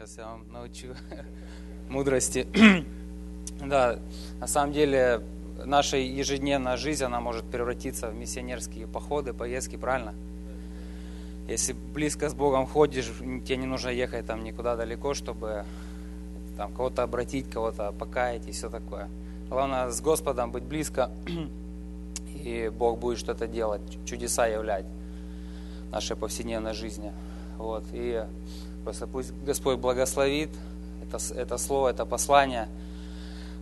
Сейчас я вам научу мудрости. да, на самом деле наша ежедневная жизнь, она может превратиться в миссионерские походы, поездки, правильно? Если близко с Богом ходишь, тебе не нужно ехать там никуда далеко, чтобы там кого-то обратить, кого-то покаять и все такое. Главное с Господом быть близко, и Бог будет что-то делать, чудеса являть в нашей повседневной жизни. Вот. И Просто пусть Господь благословит это, это слово, это послание.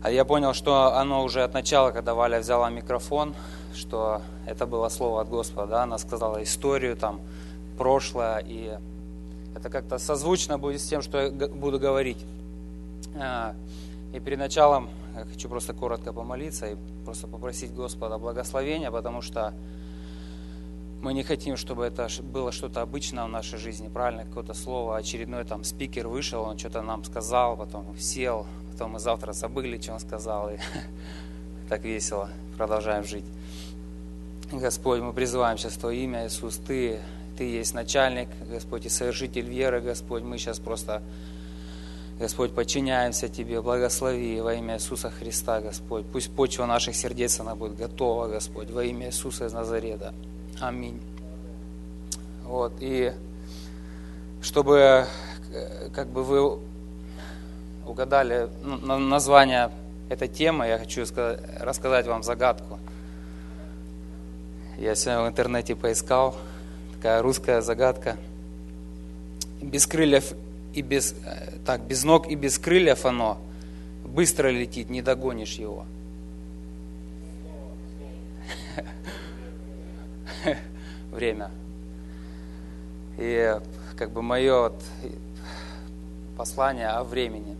А я понял, что оно уже от начала, когда Валя взяла микрофон, что это было слово от Господа. Да? Она сказала историю, там, прошлое, и это как-то созвучно будет с тем, что я буду говорить. А, и перед началом я хочу просто коротко помолиться и просто попросить Господа благословения, потому что мы не хотим, чтобы это было что-то обычное в нашей жизни, правильно? Какое-то слово, очередной там спикер вышел, он что-то нам сказал, потом сел, потом мы завтра забыли, что он сказал, и так весело продолжаем жить. Господь, мы призываем сейчас Твое имя, Иисус, Ты, Ты есть начальник, Господь, и совершитель веры, Господь, мы сейчас просто, Господь, подчиняемся Тебе, благослови во имя Иисуса Христа, Господь. Пусть почва наших сердец, она будет готова, Господь, во имя Иисуса из Назарета. Аминь. Вот, и чтобы э, как бы вы угадали ну, название этой темы, я хочу сказать, рассказать вам загадку. Я сегодня в интернете поискал, такая русская загадка. Без крыльев и без, э, так, без ног и без крыльев оно быстро летит, не догонишь его. время. И как бы мое вот послание о времени.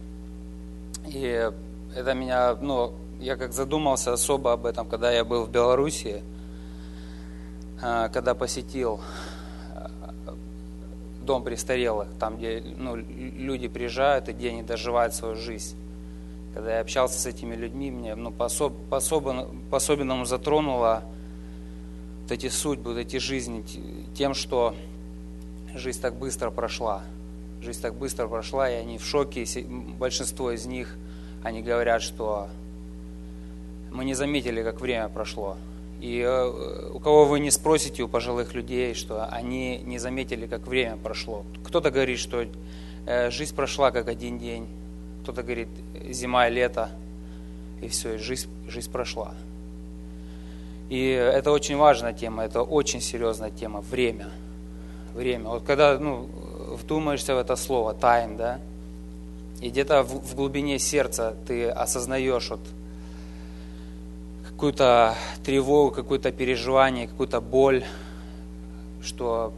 И это меня, ну, я как задумался особо об этом, когда я был в Белоруссии, а, когда посетил а, дом престарелых, там, где ну, люди приезжают и где они доживают свою жизнь. Когда я общался с этими людьми, мне ну, по-особенному затронуло вот эти судьбы, вот эти жизни тем, что жизнь так быстро прошла. Жизнь так быстро прошла, и они в шоке. Большинство из них, они говорят, что мы не заметили, как время прошло. И э, у кого вы не спросите, у пожилых людей, что они не заметили, как время прошло. Кто-то говорит, что э, жизнь прошла как один день. Кто-то говорит, зима и лето. И все, и жизнь, жизнь прошла. И это очень важная тема, это очень серьезная тема, время. Время. Вот когда ну, вдумаешься в это слово, time, да, и где-то в, в глубине сердца ты осознаешь вот какую-то тревогу, какое-то переживание, какую-то боль, что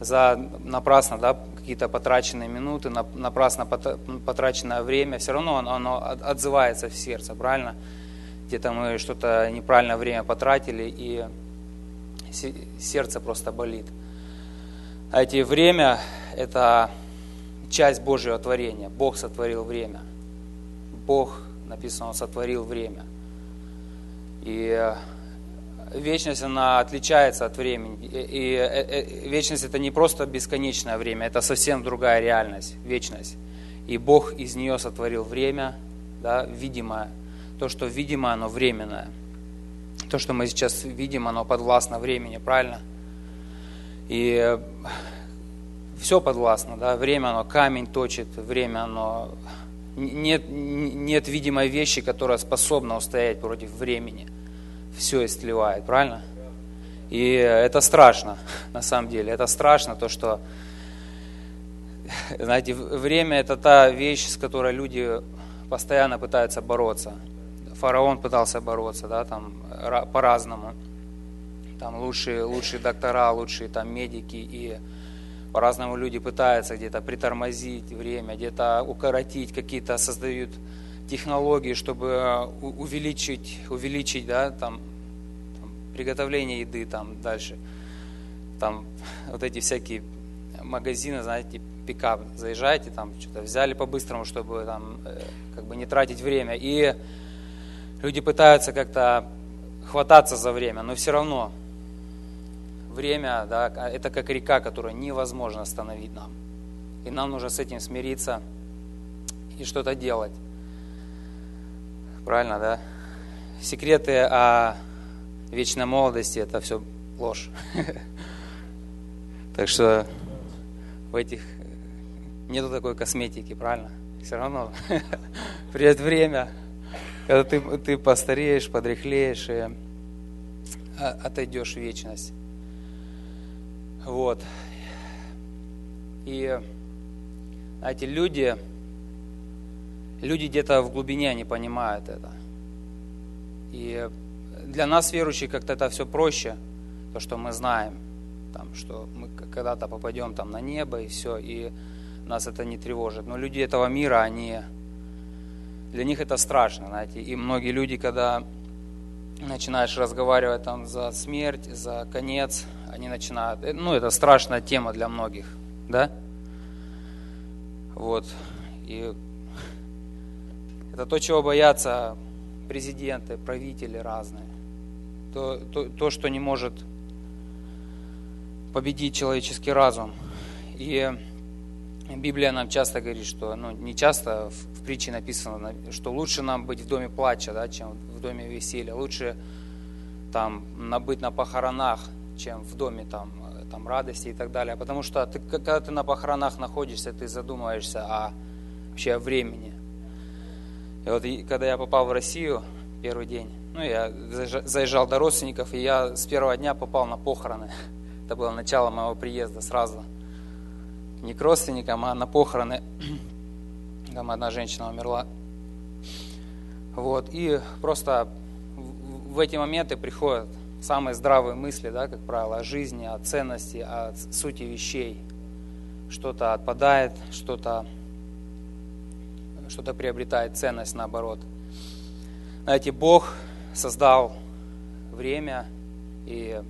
за напрасно, да, какие-то потраченные минуты, напрасно потраченное время, все равно оно, оно отзывается в сердце, правильно? Где-то мы что-то неправильное время потратили, и сердце просто болит. А эти время – это часть Божьего творения. Бог сотворил время. Бог, написано, сотворил время. И вечность, она отличается от времени. И э, э, вечность – это не просто бесконечное время, это совсем другая реальность, вечность. И Бог из нее сотворил время, да, видимое, то, что видимо, оно временное. То, что мы сейчас видим, оно подвластно времени, правильно? И все подвластно, да, время оно камень точит, время оно... Нет, нет видимой вещи, которая способна устоять против времени. Все истлевает, правильно? И это страшно, на самом деле. Это страшно, то, что, знаете, время – это та вещь, с которой люди постоянно пытаются бороться фараон пытался бороться, да, там по-разному. Там лучшие, лучшие доктора, лучшие там медики и по-разному люди пытаются где-то притормозить время, где-то укоротить, какие-то создают технологии, чтобы увеличить, увеличить, да, там, там приготовление еды там дальше. Там вот эти всякие магазины, знаете, пикап, заезжаете, там что-то взяли по-быстрому, чтобы там э, как бы не тратить время. И Люди пытаются как-то хвататься за время, но все равно время, да, это как река, которую невозможно остановить нам. И нам нужно с этим смириться и что-то делать. Правильно, да? Секреты о вечной молодости – это все ложь. Так что в этих нету такой косметики, правильно? Все равно придет время, когда ты, ты постареешь, подряхлеешь и отойдешь в вечность. Вот. И эти люди, люди где-то в глубине не понимают это. И для нас, верующих, как-то это все проще, то, что мы знаем, там, что мы когда-то попадем там на небо и все, и нас это не тревожит. Но люди этого мира, они, для них это страшно, знаете. И многие люди, когда начинаешь разговаривать там за смерть, за конец, они начинают, э, ну, это страшная тема для многих, да? Вот. И это то, чего боятся президенты, правители разные. То, то, то что не может победить человеческий разум. И Библия нам часто говорит, что, ну, не часто, в, притче написано, что лучше нам быть в доме плача, да, чем в доме веселья. Лучше там быть на похоронах, чем в доме там там, радости и так далее. Потому что ты, когда ты на похоронах находишься, ты задумываешься о вообще о времени. И вот когда я попал в Россию первый день, ну, я заезжал до родственников, и я с первого дня попал на похороны. Это было начало моего приезда сразу. Не к родственникам, а на похороны. Там одна женщина умерла. Вот. И просто в эти моменты приходят самые здравые мысли, да, как правило, о жизни, о ценности, о сути вещей. Что-то отпадает, что-то что-то приобретает ценность наоборот. Знаете, Бог создал время, и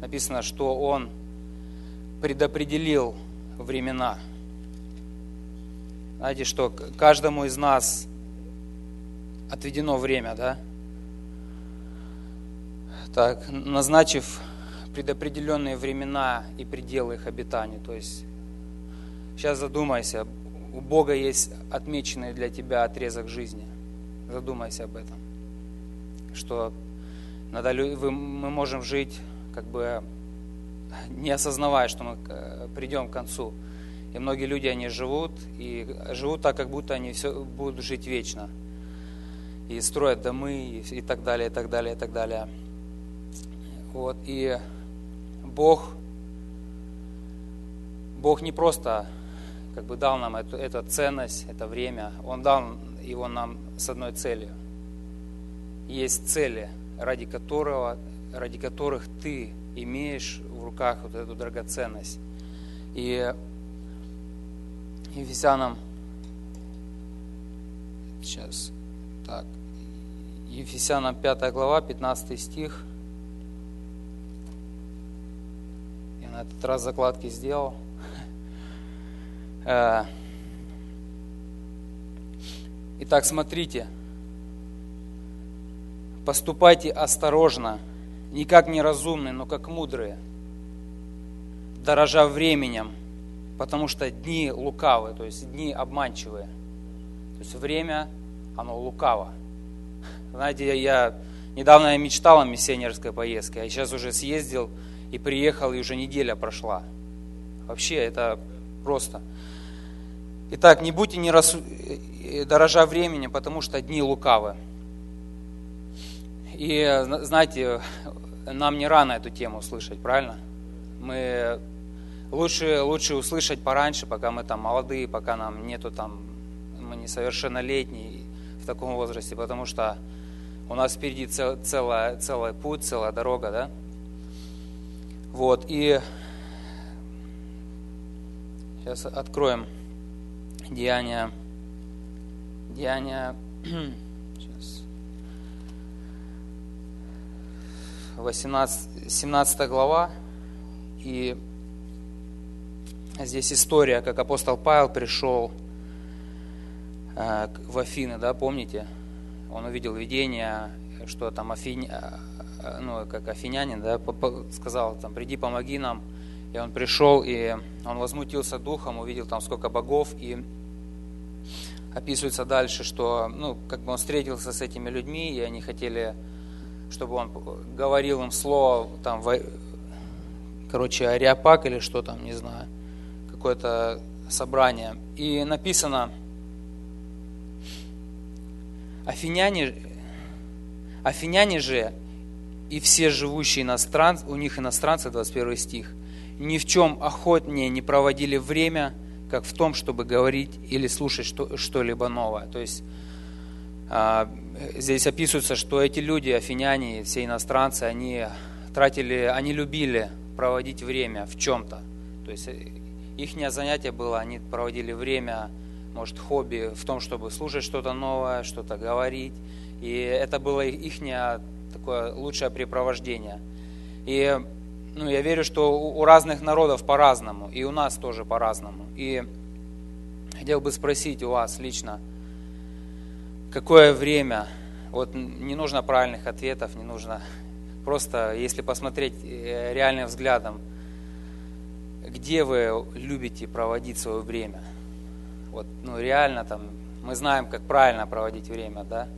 написано, что Он предопределил времена. Знаете, что каждому из нас отведено время, да? так, назначив предопределенные времена и пределы их обитания. То есть сейчас задумайся, у Бога есть отмеченный для тебя отрезок жизни. Задумайся об этом. Что надо, мы можем жить, как бы не осознавая, что мы э, придем к концу. И многие люди, они живут, и живут так, как будто они все будут жить вечно. И строят домы, и так далее, и так далее, и так далее. Вот, и Бог, Бог не просто как бы дал нам эту, эту ценность, это время, Он дал его нам с одной целью. Есть цели, ради, которого, ради которых ты имеешь в руках вот эту драгоценность. И Ефесянам, сейчас, так, Ефесянам 5 глава, 15 стих – на этот раз закладки сделал. Э, итак, смотрите. Поступайте осторожно, не как неразумные, но как мудрые, дорожа временем, потому что дни лукавые, то есть дни обманчивые. То есть время, оно лукаво. Знаете, я, недавно я мечтал о миссионерской поездке, а сейчас уже съездил и приехал, и уже неделя прошла. Вообще, это просто. Итак, не будьте не рас... дорожа времени, потому что дни лукавы. И, знаете, нам не рано эту тему слышать, правильно? Мы лучше, лучше услышать пораньше, пока мы там молодые, пока нам нету там, мы несовершеннолетние в таком возрасте, потому что у нас впереди цел, целая, целый путь, целая дорога, да? Вот, и сейчас откроем Деяния, Деяния, сейчас, 18, 17 глава, и здесь история, как апостол Павел пришел э, в Афины, да, помните? Он увидел видение, что там Афиня, Э, ну, как афинянин, да, сказал, там, приди, помоги нам. И он пришел, и он возмутился духом, увидел там сколько богов, и описывается дальше, что ну, как бы он встретился с этими людьми, и они хотели, чтобы он говорил им слово, там, короче, ариапак или что там, не знаю, какое-то собрание. И написано, афиняне, афиняне же и все живущие иностранцы, у них иностранцы, 21 стих, ни в чем охотнее не проводили время, как в том, чтобы говорить или слушать что, что-либо новое. То есть здесь описывается, что эти люди, афиняне, все иностранцы, они тратили, они любили проводить время в чем-то. То есть э, их занятие было, они проводили время, может, хобби в том, чтобы слушать что-то новое, что-то говорить. И это было их такое лучшее препровождение. И ну, я верю, что у разных народов по-разному, и у нас тоже по-разному. И хотел бы спросить у вас лично, какое время, вот не нужно правильных ответов, не нужно, просто если посмотреть э, реальным взглядом, где вы любите проводить свое время? Вот, ну, реально там, мы знаем, как правильно проводить время, да?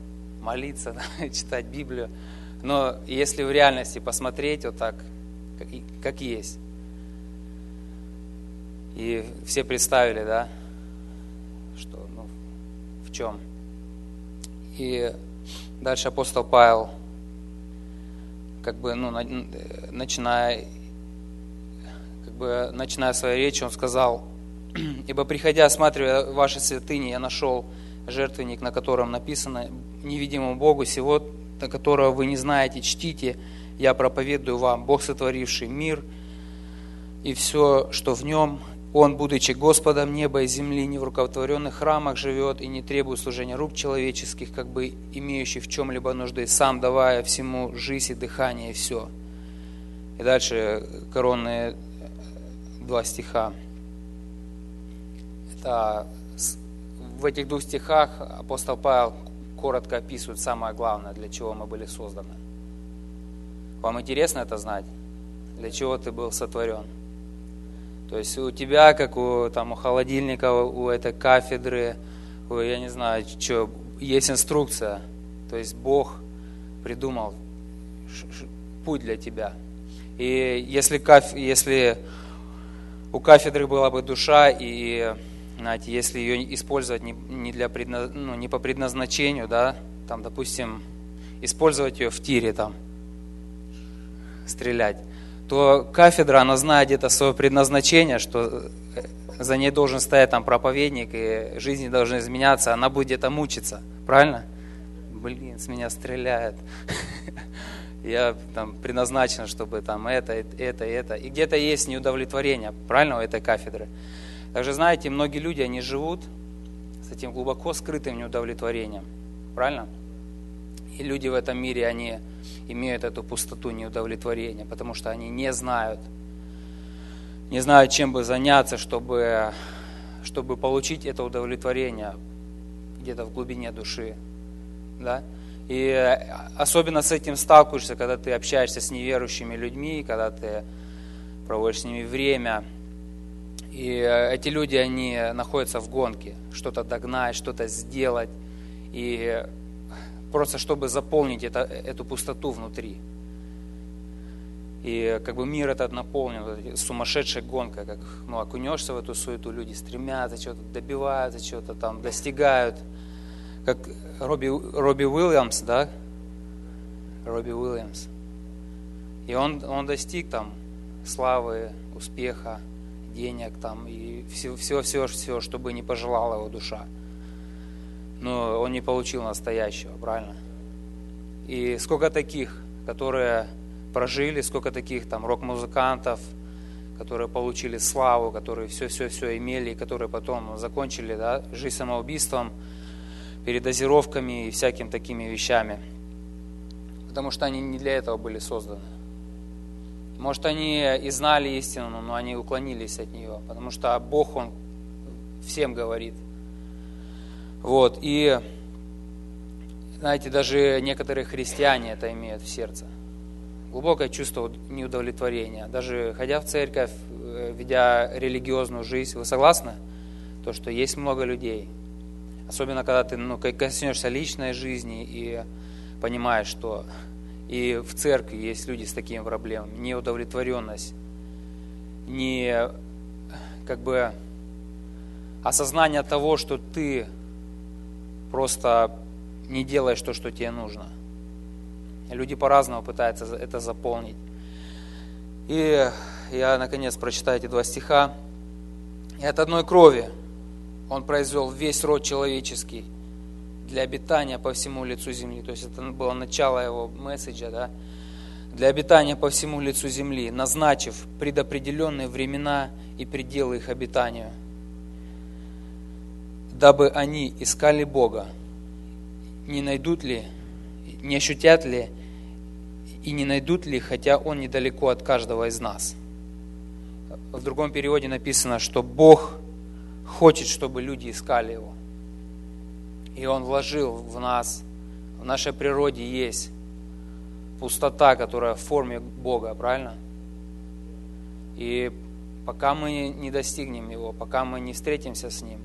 Молиться, да? читать Библию. Но если в реальности посмотреть вот так, как, как есть, и все представили, да, что, ну, в чем. И дальше апостол Павел, как бы, ну, начиная, как бы, начиная свою речь, он сказал, «Ибо, приходя, осматривая ваши святыни, я нашел жертвенник, на котором написано невидимому Богу, сего которого вы не знаете, чтите, я проповедую вам, Бог, сотворивший мир и все, что в нем, Он, будучи Господом неба и земли, не в рукотворенных храмах живет и не требует служения рук человеческих, как бы имеющий в чем-либо нужды, сам давая всему жизнь и дыхание и все. И дальше коронные два стиха. Это в этих двух стихах апостол Павел коротко описывают самое главное, для чего мы были созданы. Вам интересно это знать? Для чего ты был сотворен? То есть у тебя, как у, там, у холодильника, у этой кафедры, у, я не знаю, что, есть инструкция. То есть Бог придумал путь для тебя. И если, каф, если у кафедры была бы душа и знаете, если ее использовать не, не, для предна, ну, не по предназначению, да, там, допустим, использовать ее в тире, там, стрелять, то кафедра, она знает где-то свое предназначение, что э, за ней должен стоять там проповедник, и жизни должны изменяться, она будет где-то мучиться, правильно? Блин, с меня стреляет. Я там предназначен, чтобы там это, это, это. И где-то есть неудовлетворение, правильно, у этой кафедры. Также, знаете, многие люди, они живут с этим глубоко скрытым неудовлетворением. Правильно? И люди в этом мире, они имеют эту пустоту неудовлетворения, потому что они не знают, не знают, чем бы заняться, чтобы, чтобы получить это удовлетворение где-то в глубине души. Да? И особенно с этим сталкиваешься, когда ты общаешься с неверующими людьми, когда ты проводишь с ними время – и э, эти люди, они находятся в гонке, что-то догнать, что-то сделать, и просто чтобы заполнить это, эту пустоту внутри. И как бы мир этот наполнен сумасшедшей гонкой, как ну, окунешься в эту суету, люди стремятся, что-то добиваются, что-то там достигают. Как Робби, Робби Уильямс, да? Робби Уильямс. И он, он достиг там славы, успеха, денег там и все, все, все, все, что бы не пожелала его душа. Но он не получил настоящего, правильно? И сколько таких, которые прожили, сколько таких там рок-музыкантов, которые получили славу, которые все-все-все имели, и которые потом закончили да, жизнь самоубийством, передозировками и всякими такими вещами. Потому что они не для этого были созданы. Может, они и знали истину, но они уклонились от нее, потому что Бог, Он всем говорит. Вот, и, знаете, даже некоторые христиане это имеют в сердце. Глубокое чувство неудовлетворения. Даже ходя в церковь, э, ведя религиозную жизнь. Вы согласны? То, что есть много людей. Особенно, когда ты ну, коснешься личной жизни и понимаешь, что и в церкви есть люди с такими проблемами. Неудовлетворенность, не как бы осознание того, что ты просто не делаешь то, что тебе нужно. Люди по-разному пытаются это заполнить. И я, наконец, прочитаю эти два стиха. «И от одной крови Он произвел весь род человеческий для обитания по всему лицу земли». То есть это было начало его месседжа, да? Для обитания по всему лицу земли, назначив предопределенные времена и пределы их обитанию, дабы они искали Бога, не найдут ли, не ощутят ли и не найдут ли, хотя Он недалеко от каждого из нас. В другом переводе написано, что Бог хочет, чтобы люди искали Его. И Он вложил в нас, в нашей природе есть пустота, которая в форме Бога, правильно? И пока мы не достигнем Его, пока мы не встретимся с Ним,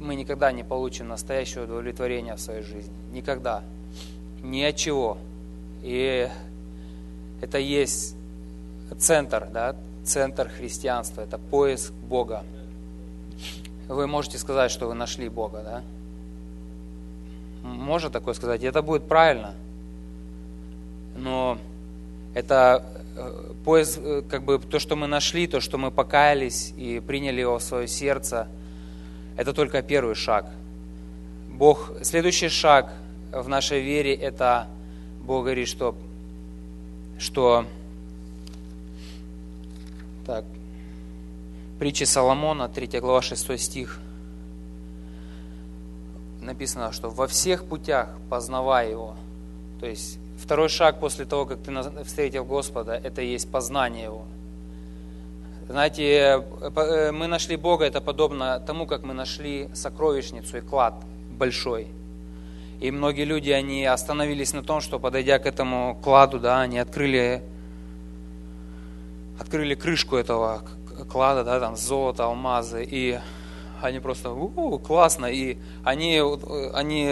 мы никогда не получим настоящего удовлетворения в своей жизни. Никогда. Ни от чего. И это есть центр, да, центр христианства, это поиск Бога. Вы можете сказать, что вы нашли Бога, да? Можно такое сказать, это будет правильно. Но это э, поиск, э, как бы то, что мы нашли, то, что мы покаялись и приняли его в свое сердце, это только первый шаг. Бог, следующий шаг в нашей вере, это Бог говорит, что что так, притча Соломона, 3 глава, 6 стих, написано, что во всех путях познавай Его. То есть второй шаг после того, как ты встретил Господа, это есть познание Его. Знаете, э, э, мы нашли Бога, это подобно тому, как мы нашли сокровищницу и клад большой – и многие люди, они остановились на том, что подойдя к этому кладу, да, они открыли, открыли крышку этого клада, да, там золото, алмазы, и они просто, у, классно, и они, они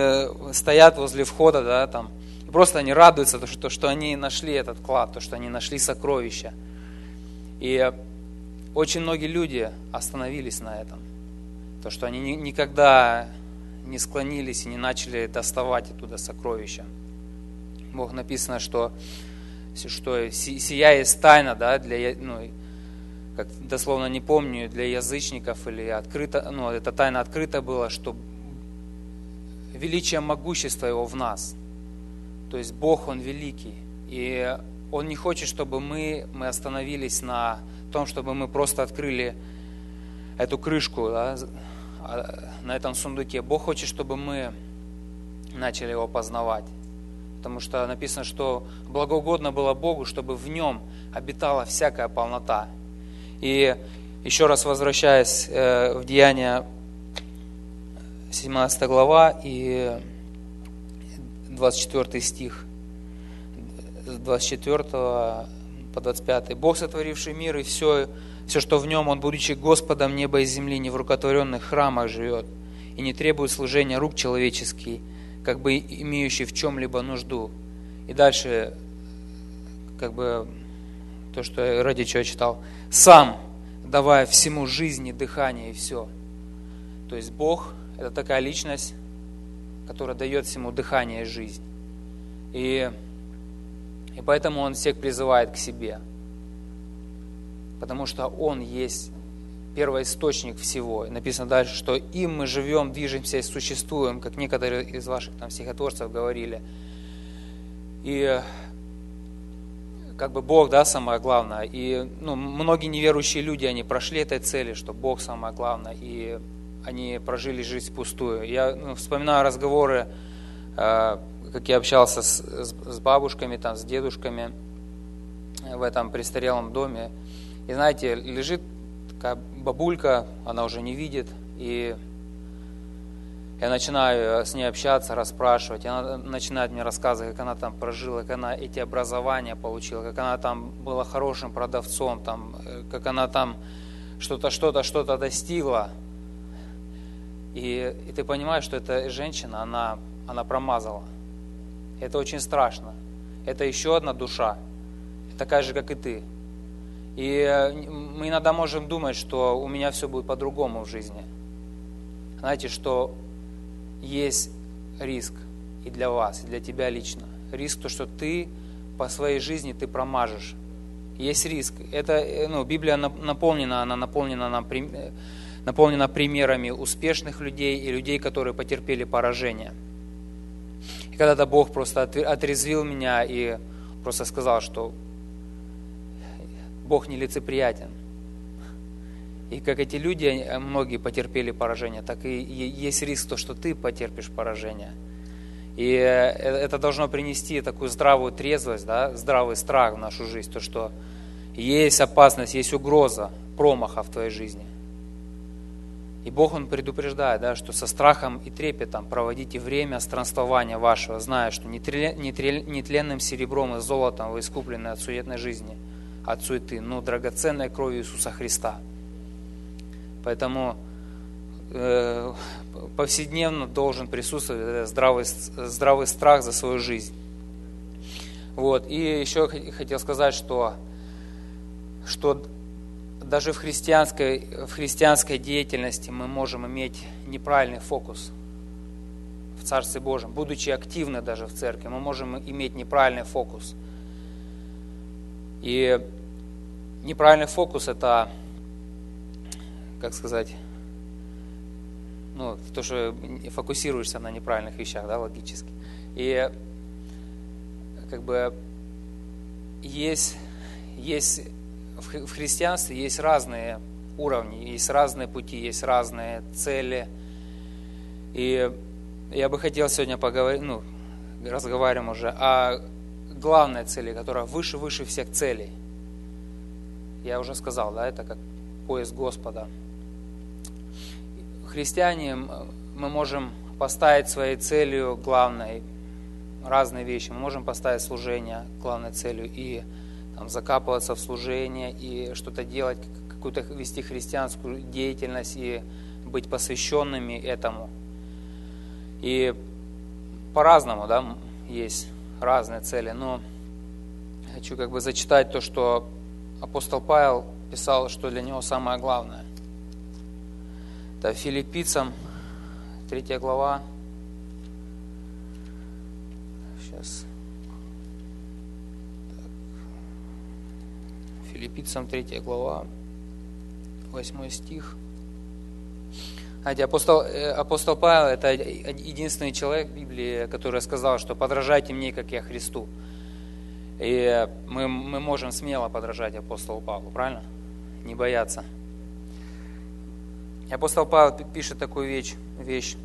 стоят возле входа, да, там, и просто они радуются, то, что, что они нашли этот клад, то, что они нашли сокровища. И очень многие люди остановились на этом, то, что они никогда не склонились и не начали доставать оттуда сокровища. Бог написано, что, что сия есть тайна, да, для, ну, как дословно не помню, для язычников или открыто, ну, эта тайна открыта была, что величие могущества Его в нас. То есть Бог, Он великий. И Он не хочет, чтобы мы, мы остановились на том, чтобы мы просто открыли эту крышку, да, а, на этом сундуке. Бог хочет, чтобы мы начали его познавать. Потому что написано, что благоугодно было Богу, чтобы в нем обитала всякая полнота. И еще раз возвращаясь э, в Деяния 17 глава и 24 стих, с 24 по 25. «Бог, сотворивший мир и все, все, что в нем, он, будучи Господом неба и земли, не в рукотворенных храмах живет и не требует служения рук человеческих, как бы имеющий в чем-либо нужду. И дальше, как бы, то, что ради чего читал, сам, давая всему жизни, дыхание и все. То есть Бог – это такая личность, которая дает всему дыхание и жизнь. И, и поэтому Он всех призывает к себе – потому что Он есть первоисточник всего. И написано дальше, что им мы живем, движемся и существуем, как некоторые из ваших там стихотворцев говорили. И как бы Бог, да, самое главное. И ну, многие неверующие люди, они прошли этой цели, что Бог самое главное, и они прожили жизнь пустую. Я ну, вспоминаю разговоры, как я общался с, с бабушками, там, с дедушками в этом престарелом доме, и знаете, лежит такая бабулька, она уже не видит, и, Я начинаю с ней общаться, расспрашивать. Она начинает мне рассказывать, как она там прожила, как она эти образования получила, как она там была хорошим продавцом, там, э, как она там что-то, что-то, что-то достигла. И, и ты понимаешь, что эта женщина, она, она промазала. Это очень страшно. Это еще одна душа, такая же, как и ты. И э, мы иногда можем думать, что у меня все будет по-другому в жизни. Знаете, что есть риск и для вас, и для тебя лично. Риск то, что ты по своей жизни ты промажешь. Есть риск. Это, э, ну, Библия наполнена, она наполнена, нам, э, наполнена примерами успешных людей и людей, которые потерпели поражение. Когда-то Бог просто отрезвил меня и просто сказал, что Бог нелицеприятен. И как эти люди, многие потерпели поражение, так и есть риск то, что ты потерпишь поражение. И э, это должно принести такую здравую трезвость, да, здравый страх в нашу жизнь, то, что есть опасность, есть угроза промаха в твоей жизни. И Бог, Он предупреждает, да, что со страхом и трепетом проводите время странствования вашего, зная, что нетленным серебром и золотом вы искуплены от суетной жизни, от суеты, но драгоценной кровью Иисуса Христа – Поэтому э, повседневно должен присутствовать здравый, здравый страх за свою жизнь. Вот. И еще хотел сказать, что, что даже в христианской, в христианской деятельности мы можем иметь неправильный фокус в Царстве Божьем. Будучи активны даже в церкви, мы можем иметь неправильный фокус. И неправильный фокус – это как сказать, ну, то, что фокусируешься на неправильных вещах, да, логически. И как бы есть, есть в христианстве есть разные уровни, есть разные пути, есть разные цели. И я бы хотел сегодня поговорить, ну, разговариваем уже о главной цели, которая выше-выше всех целей. Я уже сказал, да, это как поиск Господа – христиане мы можем поставить своей целью главной разные вещи. Мы можем поставить служение главной целью и там, закапываться в служение и что-то делать, какую-то вести христианскую деятельность и быть посвященными этому. И по-разному, да, есть разные цели, но хочу как бы зачитать то, что апостол Павел писал, что для него самое главное. Это филиппийцам, 3 глава. Сейчас. Филиппийцам 3 глава, 8 стих. Знаете, апостол, э, апостол Павел – это единственный человек в Библии, который сказал, что подражайте мне, как я Христу. И мы, мы можем смело подражать апостолу Павлу, правильно? Не бояться. Апостол Павел пишет такую вещь, вещь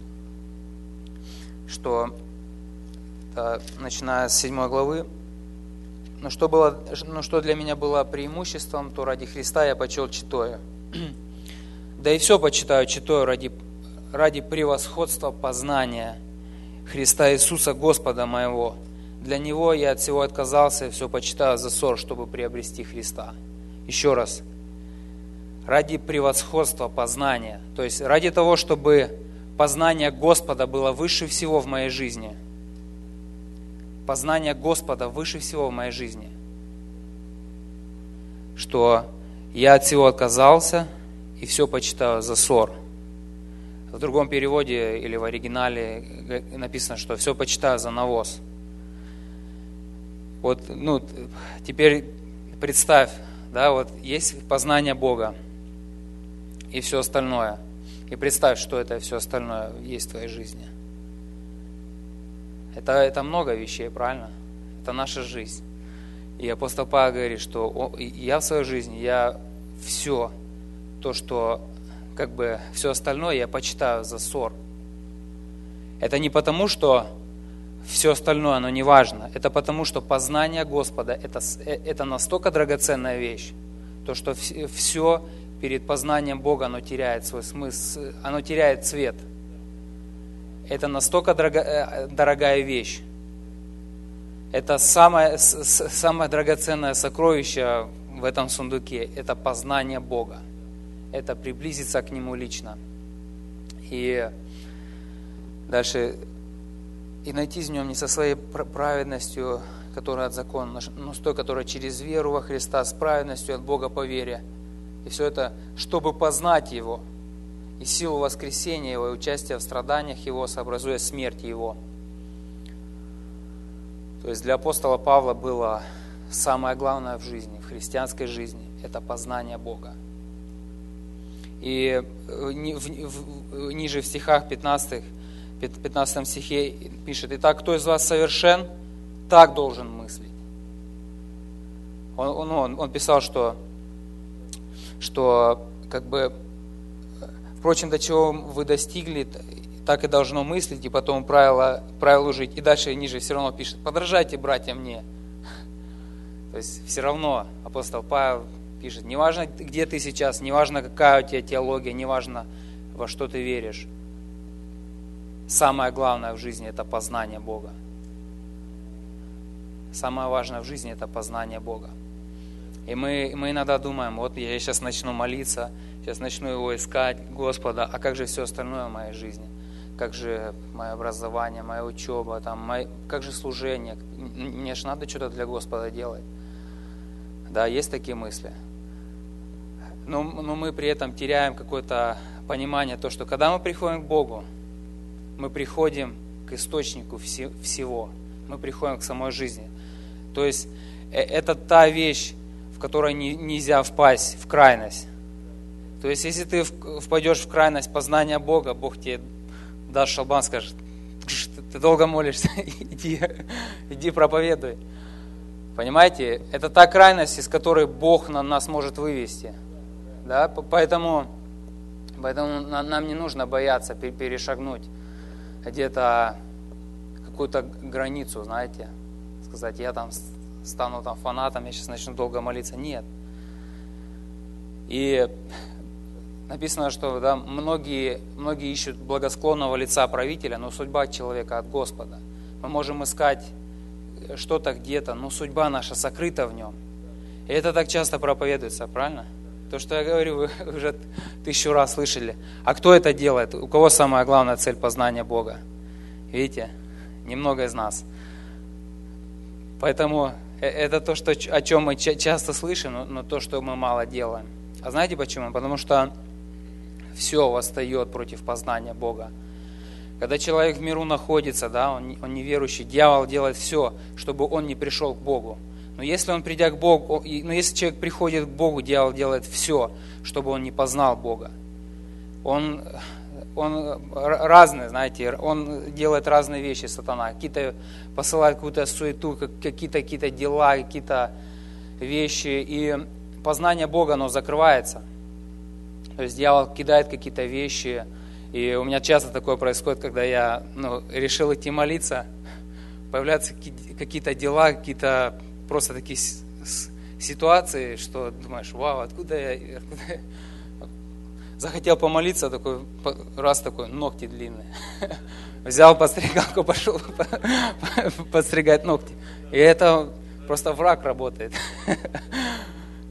что да, начиная с 7 главы, но что, было, но что для меня было преимуществом, то ради Христа я почел читаю. Да и все почитаю читаю ради, ради превосходства познания Христа Иисуса Господа моего. Для Него я от всего отказался и все почитаю за ссор, чтобы приобрести Христа. Еще раз – ради превосходства познания, то есть ради того, чтобы познание Господа было выше всего в моей жизни. Познание Господа выше всего в моей жизни. Что я от всего отказался и все почитаю за ссор. В другом переводе или в оригинале написано, что все почитаю за навоз. Вот, ну, теперь представь, да, вот есть познание Бога – и все остальное. И представь, что это все остальное есть в твоей жизни. Это, это много вещей, правильно? Это наша жизнь. И апостол Павел говорит, что я в своей жизни, я все, то, что как бы все остальное я почитаю за ссор. Это не потому, что все остальное, оно не важно. Это потому, что познание Господа это, э, это настолько драгоценная вещь, то, что все перед познанием Бога оно теряет свой смысл, оно теряет цвет. Это настолько дорого, э, дорогая вещь. Это самое, самое драгоценное сокровище в этом сундуке. Это познание Бога. Это приблизиться к Нему лично. И дальше и найти в нем не со своей праведностью, которая от закона, но с той, которая через веру во Христа, с праведностью от Бога по вере. И все это, чтобы познать Его, и силу воскресения Его, и участие в страданиях Его, сообразуя смерть Его. То есть для апостола Павла было самое главное в жизни, в христианской жизни, это познание Бога. И э, ниже в стихах 15 15 стихе пишет, «Итак, кто из вас совершен, так должен мыслить». Он, он, он писал, что, что как бы, впрочем, до чего вы достигли, так и должно мыслить, и потом правило, правилу жить. И дальше ниже все равно пишет, подражайте, братья, мне. То есть все равно апостол Павел пишет, неважно, где ты сейчас, неважно, какая у тебя теология, неважно, во что ты веришь, Самое главное в жизни – это познание Бога. Самое важное в жизни – это познание Бога. И мы, мы иногда думаем, вот я сейчас начну молиться, сейчас начну Его искать, Господа, а как же все остальное в моей жизни? Как же мое образование, моя учеба, там, мое, как же служение? Мне же надо что-то для Господа делать. Да, есть такие мысли. Но, но мы при этом теряем какое-то понимание, то, что когда мы приходим к Богу, мы приходим к источнику всего. Мы приходим к самой жизни. То есть э, это та вещь, в которой нельзя впасть в крайность. То есть если ты впадешь в крайность познания Бога, Бог тебе даст шалбан, скажет, ты долго молишься, иди, иди проповедуй. Понимаете, это та крайность, из которой Бог на нас может вывести. Да? Поэтому, поэтому нам не нужно бояться перешагнуть где-то какую-то границу, знаете, сказать, я там стану там фанатом, я сейчас начну долго молиться. Нет. И написано, что да, многие, многие ищут благосклонного лица правителя, но судьба человека от Господа. Мы можем искать что-то где-то, но судьба наша сокрыта в нем. И это так часто проповедуется, правильно? То, что я говорю, вы уже тысячу раз слышали. А кто это делает? У кого самая главная цель познания Бога? Видите? Немного из нас. Поэтому э, это то, что, о чем мы часто слышим, но, но то, что мы мало делаем. А знаете почему? Потому что все восстает против познания Бога. Когда человек в миру находится, да, он, он неверующий, дьявол делает все, чтобы он не пришел к Богу. Но если он, придя к Богу, но если человек приходит к Богу, дьявол делает все, чтобы он не познал Бога. Он, он разный, знаете, он делает разные вещи, сатана. Какие-то посылает какую-то суету, какие-то какие дела, какие-то вещи. И познание Бога, оно закрывается. То есть дьявол кидает какие-то вещи. И у меня часто такое происходит, когда я ну, решил идти молиться, появляются какие-то дела, какие-то просто такие ситуации, что думаешь, вау, откуда я, откуда я? захотел помолиться, такой раз такой, ногти длинные. Взял подстригалку, пошел подстригать ногти. И это просто враг работает.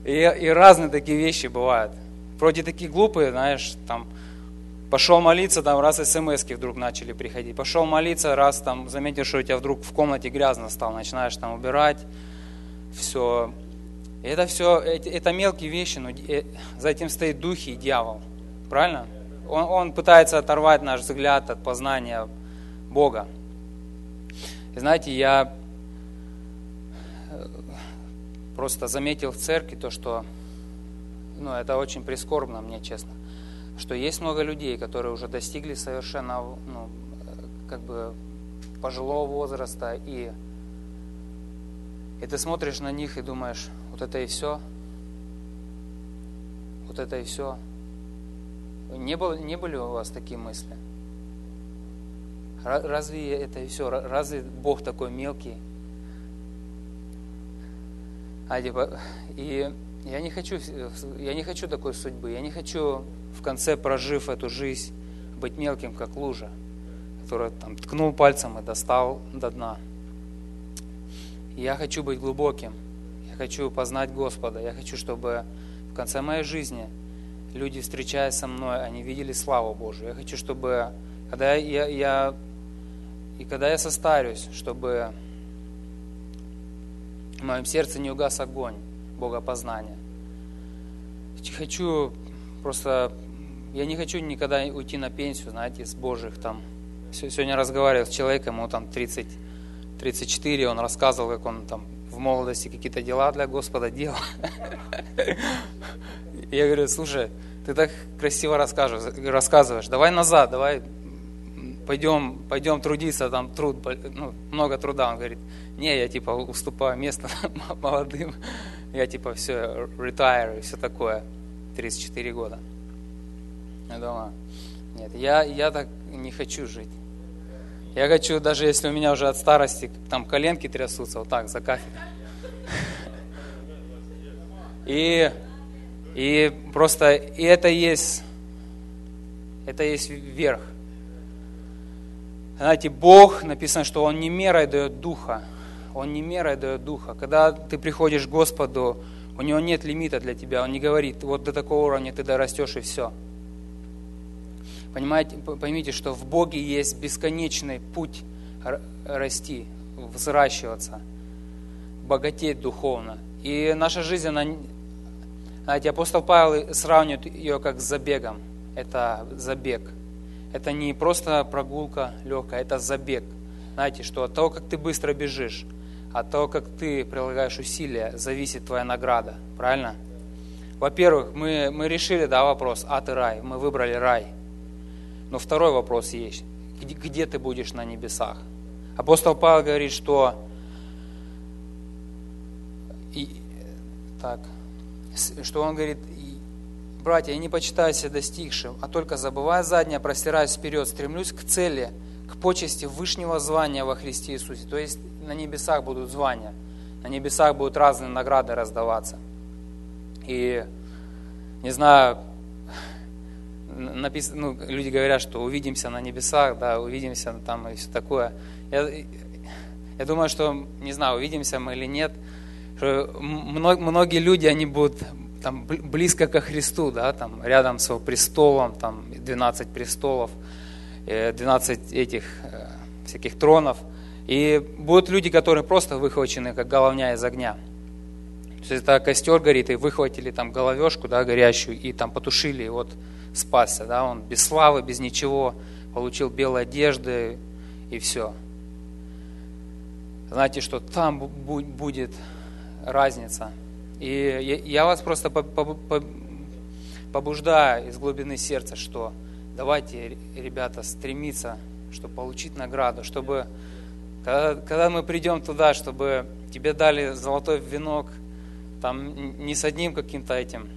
И, и разные такие вещи бывают. Вроде такие глупые, знаешь, там, пошел молиться, там раз смс вдруг начали приходить. Пошел молиться, раз там заметишь, что у тебя вдруг в комнате грязно стало, начинаешь там убирать, все. Это все, это мелкие вещи, но э, за этим стоит духи и дьявол. Правильно? Он, он пытается оторвать наш взгляд от познания Бога. И знаете, я э, просто заметил в церкви то, что, ну, это очень прискорбно мне, честно, что есть много людей, которые уже достигли совершенно, ну, как бы пожилого возраста и и ты смотришь на них и думаешь, вот это и все, вот это и все. Не, было, не были у вас такие мысли? Разве это и все? Разве Бог такой мелкий? А, типа, и я не хочу, я не хочу такой судьбы. Я не хочу в конце, прожив эту жизнь, быть мелким, как лужа. который там ткнул пальцем и достал до дна. Я хочу быть глубоким. Я хочу познать Господа. Я хочу, чтобы в конце моей жизни люди, встречаясь со мной, они видели славу Божию. Я хочу, чтобы когда я, я и когда я состарюсь, чтобы в моем сердце не угас огонь Богопознания. Хочу просто, я не хочу никогда уйти на пенсию, знаете, с Божьих там. Сегодня разговаривал с человеком, ему там 30, 34, он рассказывал, как он там в молодости какие-то дела для Господа делал. Я говорю, слушай, ты так красиво рассказываешь, давай назад, давай пойдем, пойдем трудиться, там труд, ну, много труда. Он говорит, не, я типа уступаю место молодым, я типа все, retire и все такое, 34 года. Я думаю, нет, я, я так не хочу жить. Я хочу, даже если у меня уже от старости там коленки трясутся, вот так, за кафедрой. И, и просто, и это есть, это есть верх. Знаете, Бог, написано, что Он не мерой дает духа. Он не мерой дает духа. Когда ты приходишь к Господу, у Него нет лимита для тебя. Он не говорит, вот до такого уровня ты дорастешь и все. Понимаете, поймите, что в Боге есть бесконечный путь расти, взращиваться, богатеть духовно. И наша жизнь, она, знаете, апостол Павел сравнивает ее как с забегом. Это забег – это не просто прогулка легкая, это забег. Знаете, что от того, как ты быстро бежишь, от того, как ты прилагаешь усилия, зависит твоя награда. Правильно? Во-первых, мы, мы решили, да, вопрос, ад и рай. Мы выбрали рай. Но второй вопрос есть. Где, где ты будешь на небесах? Апостол Павел говорит, что и, так, что он говорит, Братья, я не почитаю себя достигшим, а только забывая заднее, простираюсь вперед, стремлюсь к цели, к почести вышнего звания во Христе Иисусе. То есть на небесах будут звания, на небесах будут разные награды раздаваться. И не знаю, написано, ну, люди говорят, что увидимся на небесах, да, увидимся там и все такое. Я, я думаю, что, не знаю, увидимся мы или нет, что многие люди, они будут там близко ко Христу, да, там рядом с его престолом, там 12 престолов, 12 э, этих э, всяких тронов. И будут люди, которые просто выхвачены, как головня из огня. То есть это костер горит, и выхватили там головешку, да, горящую, и там потушили, и вот спасся, да, он без славы, без ничего, получил белые одежды, и все. Знаете, что там будет разница – и я вас просто побуждаю из глубины сердца, что давайте, ребята, стремиться, чтобы получить награду, чтобы когда, мы придем туда, чтобы тебе дали золотой венок, там не с одним каким-то этим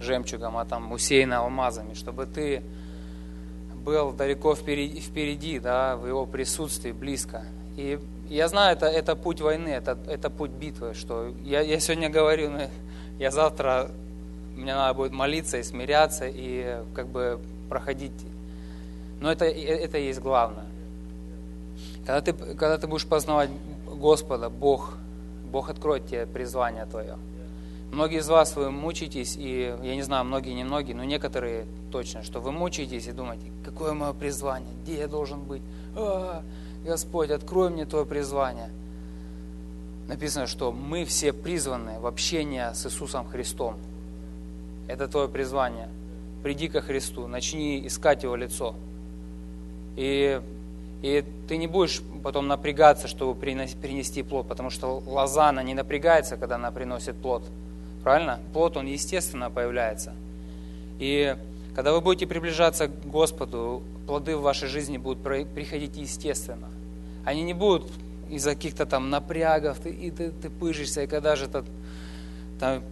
жемчугом, а там усеянный алмазами, чтобы ты был далеко впереди, впереди да, в его присутствии, близко. И я знаю, это, это путь войны, это, это путь битвы, что я, я сегодня говорю, но я завтра, мне надо будет молиться и смиряться, и как бы проходить. Но это, это и есть главное. Когда ты, когда ты будешь познавать Господа, Бог, Бог откроет тебе призвание твое. Многие из вас, вы мучаетесь, и я не знаю, многие, не многие, но некоторые точно, что вы мучаетесь и думаете, какое мое призвание, где я должен быть, а-а-а. Господь, открой мне Твое призвание. Написано, что мы все призваны в общение с Иисусом Христом. Это Твое призвание. Приди ко Христу, начни искать Его лицо. И, и ты не будешь потом напрягаться, чтобы принести плод, потому что лоза, она не напрягается, когда она приносит плод. Правильно? Плод, он естественно появляется. И когда вы будете приближаться к Господу, плоды в вашей жизни будут приходить естественно. Они не будут из-за каких-то там напрягов, ты, и ты, ты пыжишься, и когда же это, там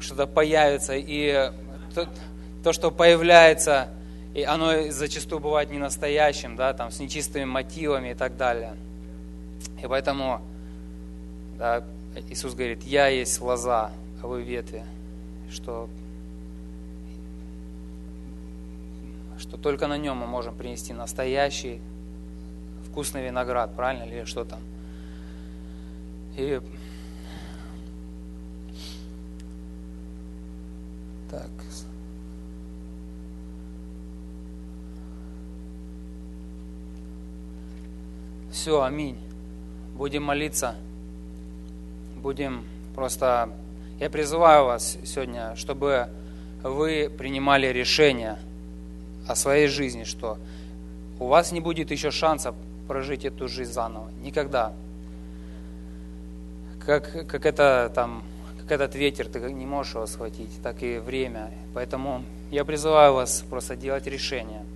что-то появится, и то, то, что появляется, и оно зачастую бывает не настоящим, да, там, с нечистыми мотивами и так далее. И поэтому да, Иисус говорит, я есть лоза, а вы ветви, что что только на нем мы можем принести настоящий вкусный виноград, правильно, или что там. И так. Все, аминь. Будем молиться. Будем просто... Я призываю вас сегодня, чтобы вы принимали решение о своей жизни, что у вас не будет еще шанса прожить эту жизнь заново. Никогда. Как, как это там, как этот ветер, ты не можешь его схватить, так и время. Поэтому я призываю вас просто делать решение.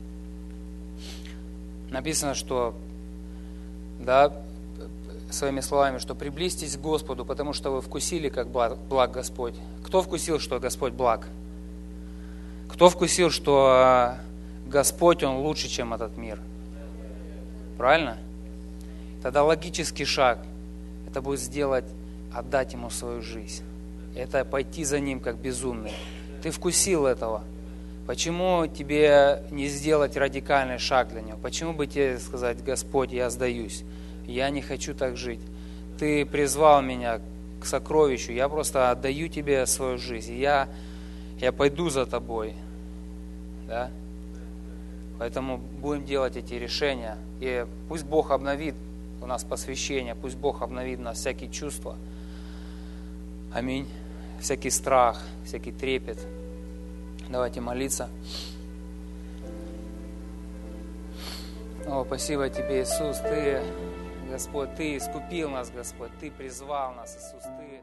Написано, что да, своими словами, что приблизьтесь к Господу, потому что вы вкусили, как благ, благ Господь. Кто вкусил, что Господь благ? Кто вкусил, что Господь, Он лучше, чем этот мир? Правильно? Тогда логический шаг – это будет сделать, отдать Ему свою жизнь. Это пойти за Ним как безумный. Ты вкусил этого. Почему тебе не сделать радикальный шаг для Него? Почему бы тебе сказать, Господь, я сдаюсь? Я не хочу так жить. Ты призвал меня к сокровищу, я просто отдаю тебе свою жизнь. Я, я пойду за тобой. Да? Поэтому будем делать эти решения. И пусть Бог обновит у нас посвящение, пусть Бог обновит у нас всякие чувства. Аминь. Всякий страх, всякий трепет. Давайте молиться. О, спасибо Тебе, Иисус, Ты, Господь, Ты искупил нас, Господь, Ты призвал нас, Иисус, Ты